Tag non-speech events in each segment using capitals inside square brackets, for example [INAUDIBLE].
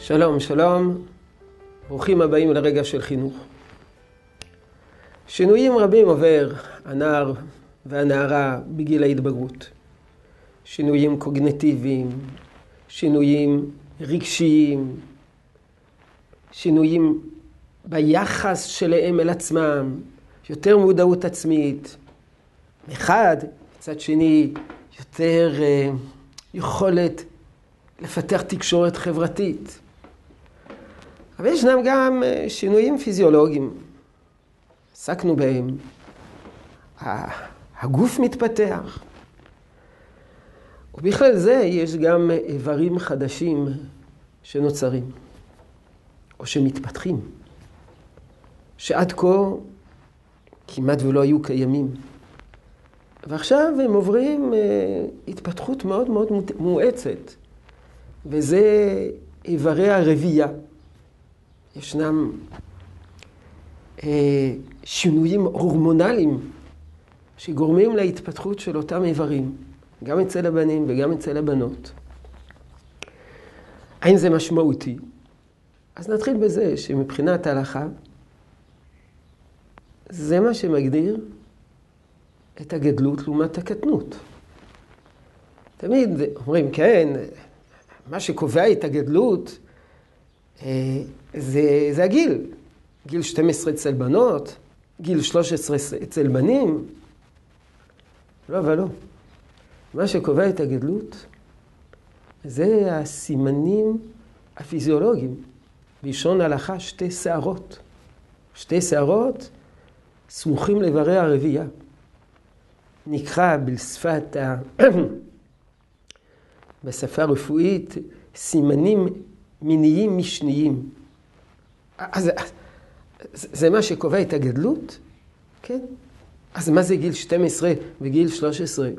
שלום, שלום, ברוכים הבאים לרגע של חינוך. שינויים רבים עובר הנער והנערה בגיל ההתבגרות. שינויים קוגנטיביים, שינויים רגשיים, שינויים ביחס שלהם אל עצמם, יותר מודעות עצמית. מחד, מצד שני, יותר uh, יכולת לפתח תקשורת חברתית. אבל ישנם גם uh, שינויים פיזיולוגיים, עסקנו בהם. הגוף מתפתח. ובכלל זה יש גם איברים חדשים שנוצרים, או שמתפתחים, שעד כה כמעט ולא היו קיימים. ועכשיו הם עוברים אה, התפתחות מאוד מאוד מואצת, וזה איברי הרבייה. ישנם אה, שינויים הורמונליים שגורמים להתפתחות של אותם איברים, גם אצל הבנים וגם אצל הבנות. האם זה משמעותי? אז נתחיל בזה שמבחינת ההלכה, זה מה שמגדיר את הגדלות לעומת הקטנות. תמיד אומרים, כן, מה שקובע את הגדלות זה, זה הגיל. גיל 12 אצל בנות, גיל 13 אצל בנים. לא אבל לא. מה שקובע את הגדלות זה הסימנים הפיזיולוגיים. בלשון הלכה שתי שערות. שתי שערות סמוכים לאיברי הרבייה. נקרא בשפת ה... [CLEARS THROAT] בשפה הרפואית סימנים מיניים משניים. אז זה מה שקובע את הגדלות? כן. אז מה זה גיל 12 וגיל 13?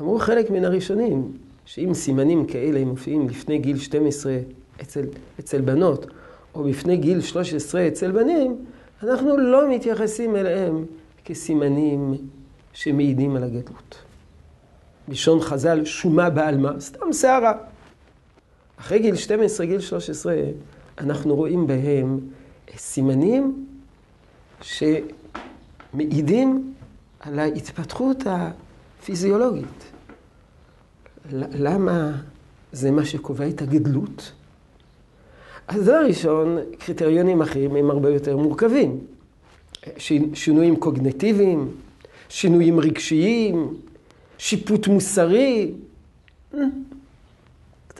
אמרו חלק מן הראשונים, שאם סימנים כאלה מופיעים לפני גיל 12 אצל, אצל בנות, או לפני גיל 13 אצל בנים, אנחנו לא מתייחסים אליהם כסימנים שמעידים על הגדלות. בלשון חז"ל, שומה בעלמא, סתם שערה. אחרי גיל 12, גיל 13, אנחנו רואים בהם סימנים שמעידים על ההתפתחות הפיזיולוגית. למה זה מה שקובע את הגדלות? אז דבר ראשון, קריטריונים אחרים הם הרבה יותר מורכבים. שינויים קוגנטיביים, שינויים רגשיים, שיפוט מוסרי.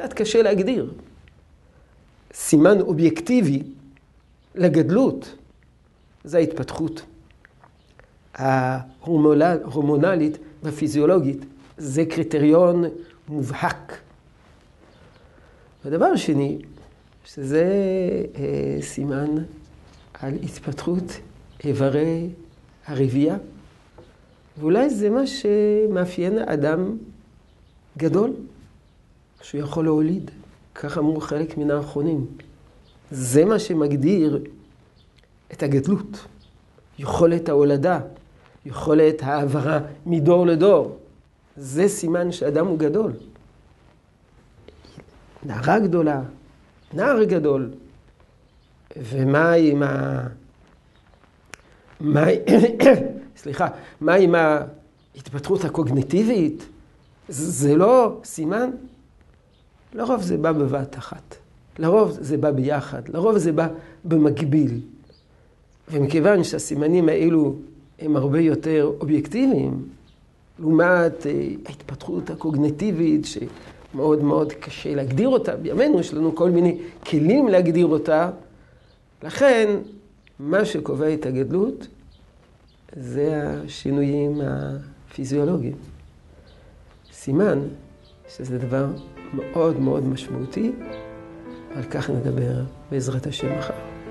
קצת קשה להגדיר. סימן אובייקטיבי לגדלות זה ההתפתחות ההורמונלית והפיזיולוגית. זה קריטריון מובהק. ודבר שני, שזה אה, סימן על התפתחות איברי הרבייה, ואולי זה מה שמאפיין אדם גדול, שהוא יכול להוליד. כך אמרו חלק מן האחרונים. זה מה שמגדיר את הגדלות, יכולת ההולדה, יכולת העברה מדור לדור. זה סימן שאדם הוא גדול. נערה גדולה, נער גדול. ומה עם ה... מה... [COUGHS] סליחה, מה עם ההתפתחות הקוגניטיבית? זה לא סימן? לרוב זה בא בבת אחת. לרוב זה בא ביחד, לרוב זה בא במקביל. ומכיוון שהסימנים האלו הם הרבה יותר אובייקטיביים, לעומת אה, ההתפתחות הקוגנטיבית, שמאוד מאוד קשה להגדיר אותה, בימינו יש לנו כל מיני כלים להגדיר אותה, לכן מה שקובע את הגדלות זה השינויים הפיזיולוגיים. סימן שזה דבר מאוד מאוד משמעותי, על כך נדבר בעזרת השם מחר.